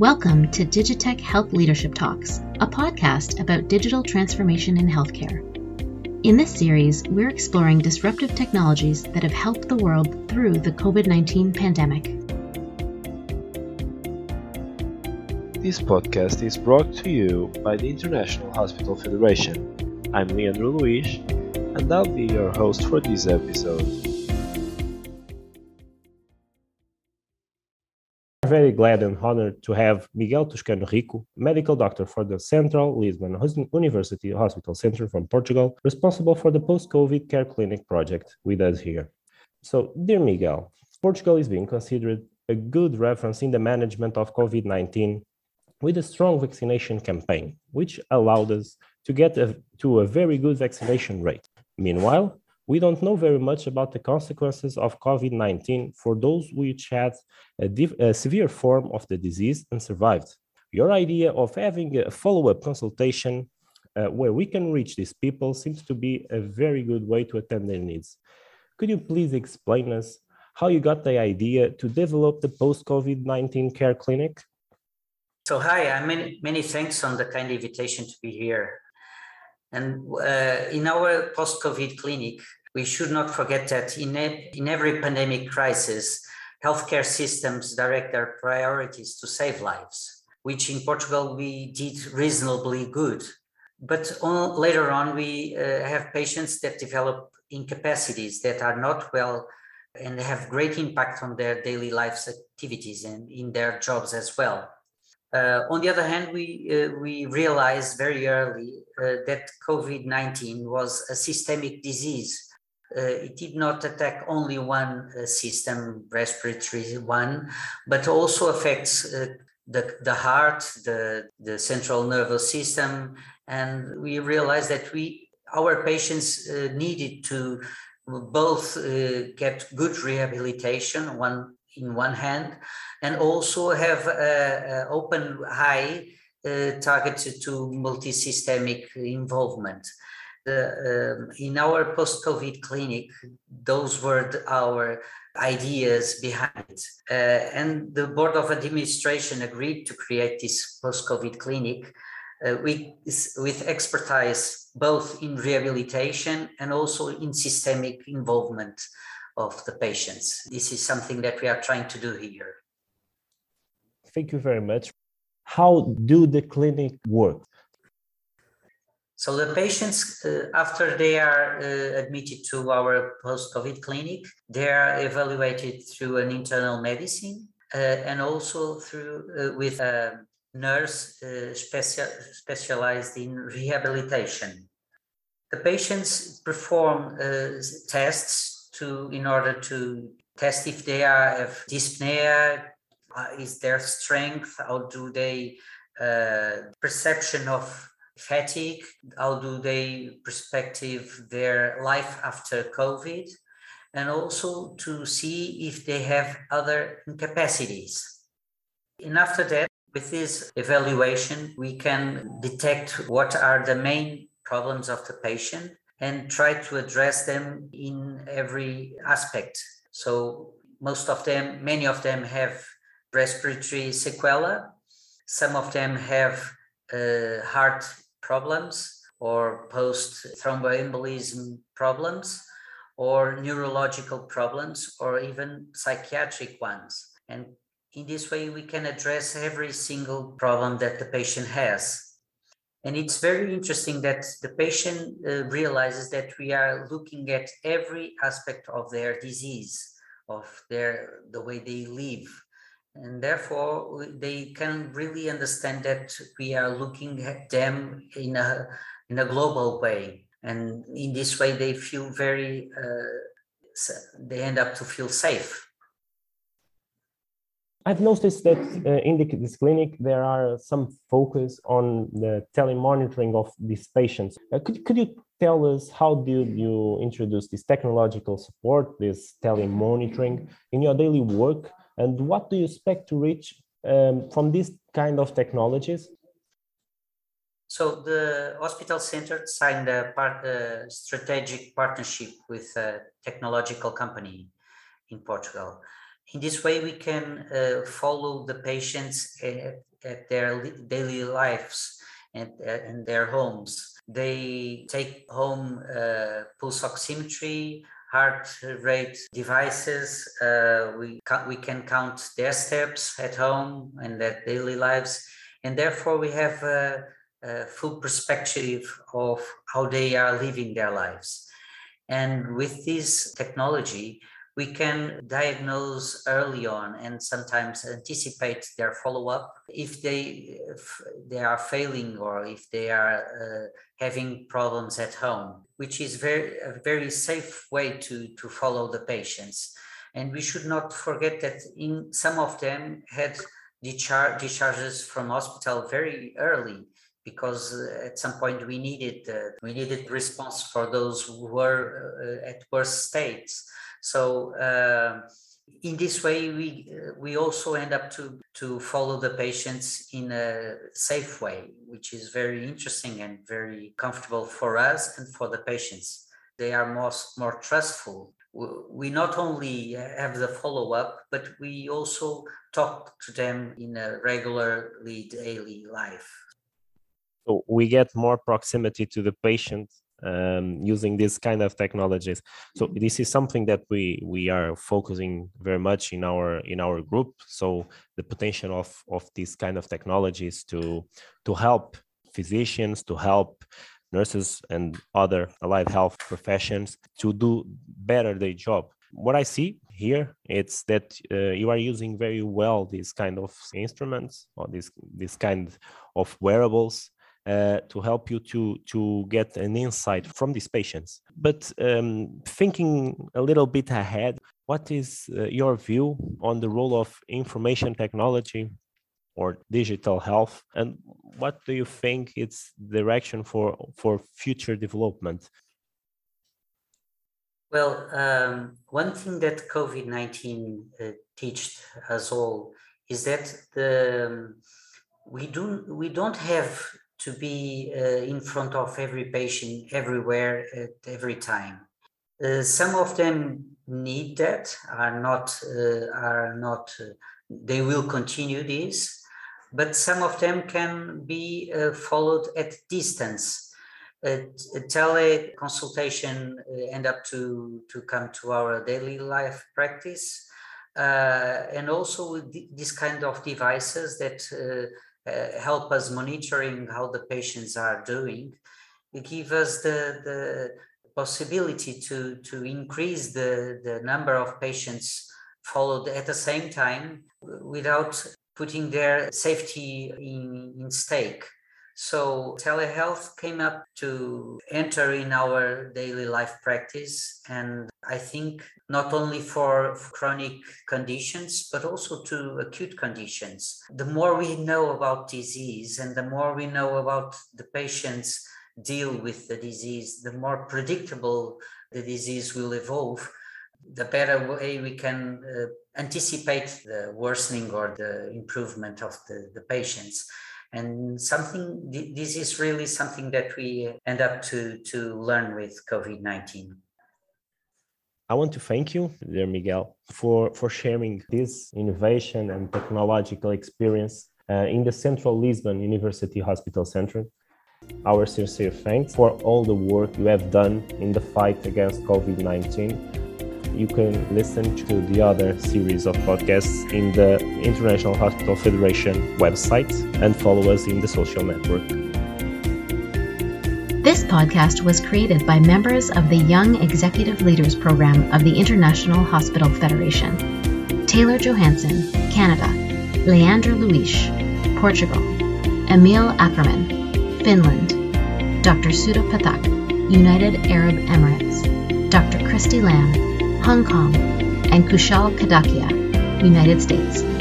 Welcome to Digitech Health Leadership Talks, a podcast about digital transformation in healthcare. In this series, we're exploring disruptive technologies that have helped the world through the COVID 19 pandemic. This podcast is brought to you by the International Hospital Federation. I'm Leandro Luis, and I'll be your host for this episode. Very glad and honored to have Miguel Toscano Rico, medical doctor for the Central Lisbon University Hospital Center from Portugal, responsible for the post-COVID care clinic project with us here. So, dear Miguel, Portugal is being considered a good reference in the management of COVID-19 with a strong vaccination campaign, which allowed us to get a, to a very good vaccination rate. Meanwhile, we don't know very much about the consequences of COVID 19 for those which had a, a, severe form of the disease and survived. Your idea of having a follow up consultation uh, where we can reach these people seems to be a very good way to attend their needs. Could you please explain us how you got the idea to develop the post COVID 19 care clinic? So, hi, I'm many, many thanks on the kind invitation to be here. And uh, in our post COVID clinic, we should not forget that in, a, in every pandemic crisis, healthcare systems direct their priorities to save lives, which in Portugal we did reasonably good. But on, later on, we uh, have patients that develop incapacities that are not well and have great impact on their daily lives activities and in their jobs as well. Uh, on the other hand, we uh, we realized very early uh, that COVID-19 was a systemic disease it did not attack only one uh, system, respiratory one, but also affects uh, the, the heart, the, the central nervous system. And we realized that we, our patients needed to both get good rehabilitation, one in one hand, and also have uh, open high uh, targeted to multi-systemic involvement the, um, in our post-COVID clinic, those were our ideas behind it. Uh, and the board of administration agreed to create this post-COVID clinic uh, with, with expertise both in rehabilitation and also in systemic involvement of the patients. This is something that we are trying to do here. Thank you very much. How do the clinic work? So the patients, uh, after they are uh, admitted to our post-COVID clinic, they are evaluated through an internal medicine uh, and also through uh, with a nurse uh, special, specialized in rehabilitation. The patients perform uh, tests to in order to test if they are have dyspnea, is their strength, how do they perception of fatigue? How do they perspective their life after COVID? And also to see if they have other incapacities. And after that, with this evaluation, we can detect what are the main problems of the patient and try to address them in every aspect. So most of them, many of them have respiratory sequela. Some of them have uh, heart problems or post thromboembolism problems or neurological problems or even psychiatric ones. And in this way, we can address every single problem that the patient has. And it's very interesting that the patient uh, realizes that we are looking at every aspect of their disease, of their the way they live, and therefore they can really understand that we are looking at them in a in a global way. And in this way they feel very uh, they end up to feel safe. I've noticed that uh, in the, this clinic there are some focus on the telemonitoring of these patients. Uh, could, could you tell us how did you introduce this technological support, this telemonitoring in your daily work and what do you expect to reach um, from this kind of technologies? So the hospital center signed a, part, a strategic partnership with a technological company in Portugal. In this way, we can uh, follow the patients at, at their daily lives and uh, in their homes. They take home uh, pulse oximetry, heart rate devices. Uh, we, ca- we can count their steps at home and their daily lives. And therefore, we have a, a full perspective of how they are living their lives. And with this technology, we can diagnose early on and sometimes anticipate their follow-up if they if they are failing or if they are uh, having problems at home which is very a very safe way to to follow the patients. And we should not forget that in some of them had discharge, discharges from hospital very early because uh, at some point we needed uh, we needed response for those who were uh, at worse states so uh, in this way, we we also end up to to follow the patients in a safe way, which is very interesting and very comfortable for us and for the patients. They are more more trustful. We not only have the follow up, but we also talk to them in a regularly daily life. So we get more proximity to the patient um, using this kind of technologies. So mm-hmm. this is something that we we are focusing very much in our in our group. So the potential of of these kind of technologies to to help physicians, to help nurses and other allied health professions to do better their job. What I see here it's that uh, you are using very well these kind of instruments or this this kind of wearables uh, to help you to to get an insight from these patients. But um, thinking a little bit ahead, what is uh, your view on the role of information technology or digital health, and what do you think its direction for for future development? Well, um, one thing that COVID nineteen uh, taught us all is that the um, we do we don't have to be uh, in front of every patient everywhere at every time. Uh, some of them need that, are not, uh, are not. Uh, they will continue this, but some of them can be uh, followed at distance. a teleconsultation uh, end up to to come to our daily life practice, and also with this kind of devices that uh, Uh, help us monitoring how the patients are doing. Give us the, the possibility to, to increase the, the number of patients followed at the same time without putting their safety in, in stake. So telehealth came up to enter in our daily life practice. And I think not only for chronic conditions, but also to acute conditions. The more we know about disease and the more we know about the patients deal with the disease, the more predictable the disease will evolve, the better way we can uh, anticipate the worsening or the improvement of the, the patients and something this is really something that we end up to to learn with covid-19 I want to thank you, dear Miguel, for, for sharing this innovation and technological experience uh, in the Central Lisbon University Hospital Center. Our sincere thanks for all the work you have done in the fight against COVID 19 you can listen to the other series of podcasts in the International Hospital Federation website and follow us in the social network. This podcast was created by members of the Young Executive Leaders Program of the International Hospital Federation. Taylor Johansson, Canada. Leandro Luis, Portugal. Emil Ackerman, Finland. Dr. Sudha Pathak, United Arab Emirates. Dr. Christy Lamb, Hong Kong, and Kushal Kadakia, United States.